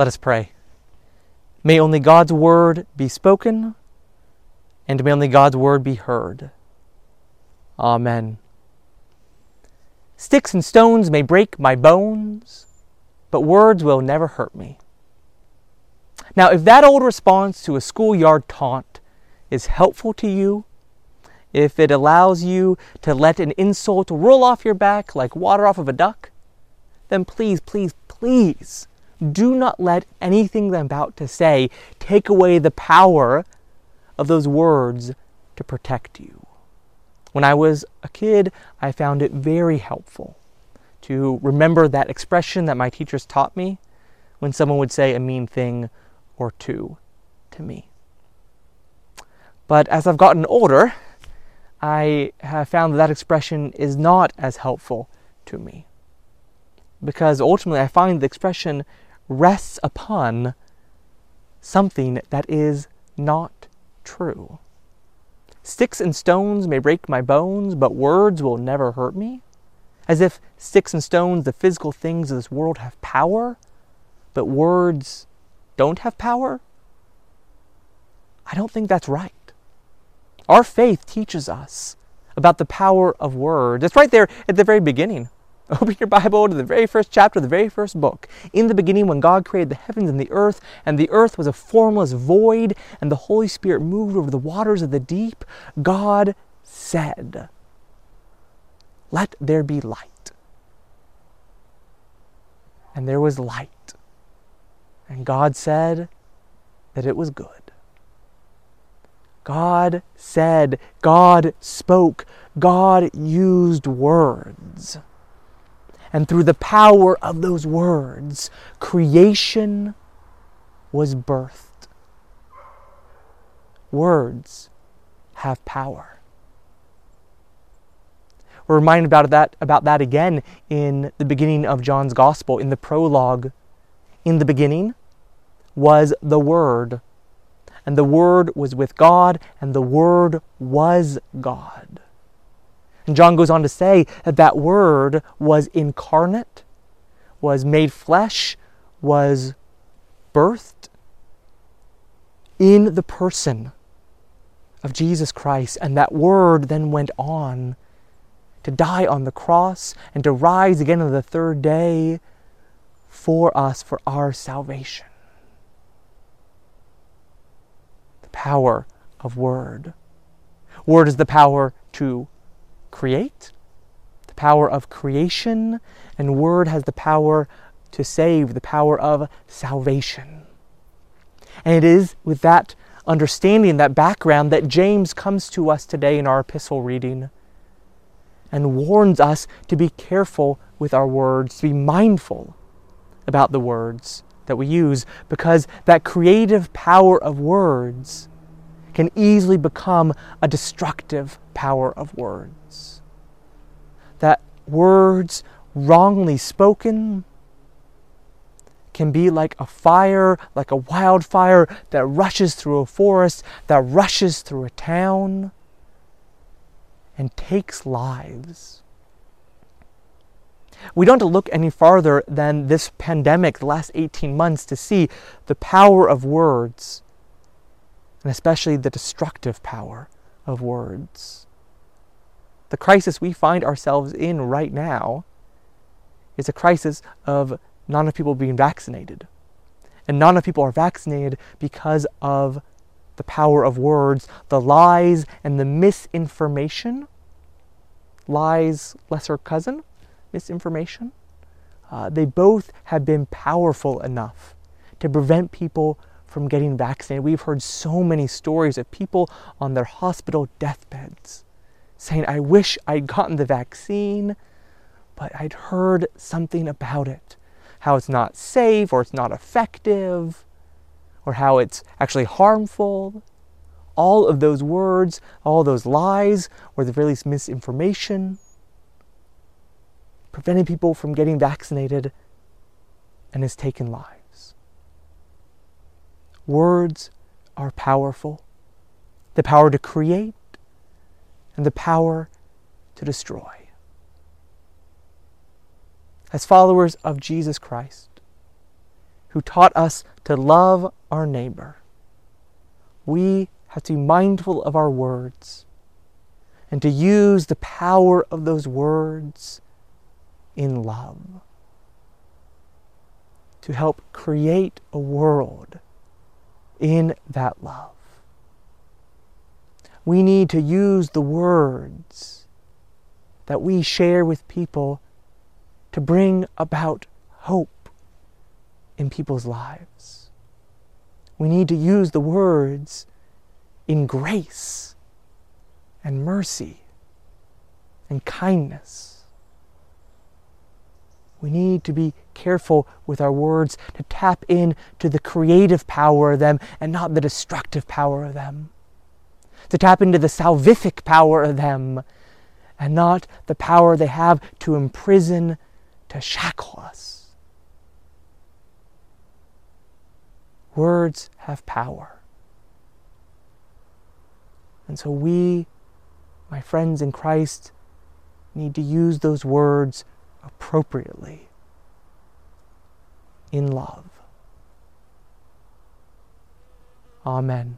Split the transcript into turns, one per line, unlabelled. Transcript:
Let us pray. May only God's word be spoken, and may only God's word be heard. Amen. Sticks and stones may break my bones, but words will never hurt me. Now, if that old response to a schoolyard taunt is helpful to you, if it allows you to let an insult roll off your back like water off of a duck, then please, please, please do not let anything I'm about to say take away the power of those words to protect you. When I was a kid, I found it very helpful to remember that expression that my teachers taught me when someone would say a mean thing or two to me. But as I've gotten older, I have found that that expression is not as helpful to me. Because ultimately, I find the expression rests upon something that is not true. Sticks and stones may break my bones, but words will never hurt me. As if sticks and stones, the physical things of this world, have power, but words don't have power. I don't think that's right. Our faith teaches us about the power of words. It's right there at the very beginning. Open your Bible to the very first chapter, the very first book. In the beginning, when God created the heavens and the earth, and the earth was a formless void, and the Holy Spirit moved over the waters of the deep, God said, Let there be light. And there was light. And God said that it was good. God said, God spoke, God used words. And through the power of those words, creation was birthed. Words have power. We're reminded about that, about that again in the beginning of John's Gospel, in the prologue. In the beginning was the Word and the Word was with God, and the Word was God. And John goes on to say that that Word was incarnate, was made flesh, was birthed in the person of Jesus Christ. And that Word then went on to die on the cross and to rise again on the third day for us, for our salvation. The power of word. Word is the power to create, the power of creation, and word has the power to save, the power of salvation. And it is with that understanding, that background, that James comes to us today in our epistle reading and warns us to be careful with our words, to be mindful about the words that we use because that creative power of words can easily become a destructive power of words. That words wrongly spoken can be like a fire, like a wildfire that rushes through a forest, that rushes through a town, and takes lives. We don't have to look any farther than this pandemic, the last 18 months, to see the power of words, and especially the destructive power of words. The crisis we find ourselves in right now is a crisis of not enough people being vaccinated. And not enough people are vaccinated because of the power of words, the lies and the misinformation. Lies, lesser cousin misinformation. Uh, they both have been powerful enough to prevent people from getting vaccinated. We've heard so many stories of people on their hospital deathbeds saying, I wish I'd gotten the vaccine, but I'd heard something about it. How it's not safe or it's not effective or how it's actually harmful. All of those words, all those lies, or the very least misinformation preventing people from getting vaccinated, and has taken lives. Words are powerful the power to create and the power to destroy. As followers of Jesus Christ, who taught us to love our neighbor. We have to be mindful of our words and to use the power of those words in love to help create a world in that love. We need to use the words that we share with people to bring about hope in people's lives. We need to use the words in grace and mercy and kindness. We need to be careful with our words to tap in to the creative power of them and not the destructive power of them. To tap into the salvific power of them and not the power they have to imprison, to shackle us. Words have power. And so we, my friends in Christ, need to use those words appropriately in love. Amen.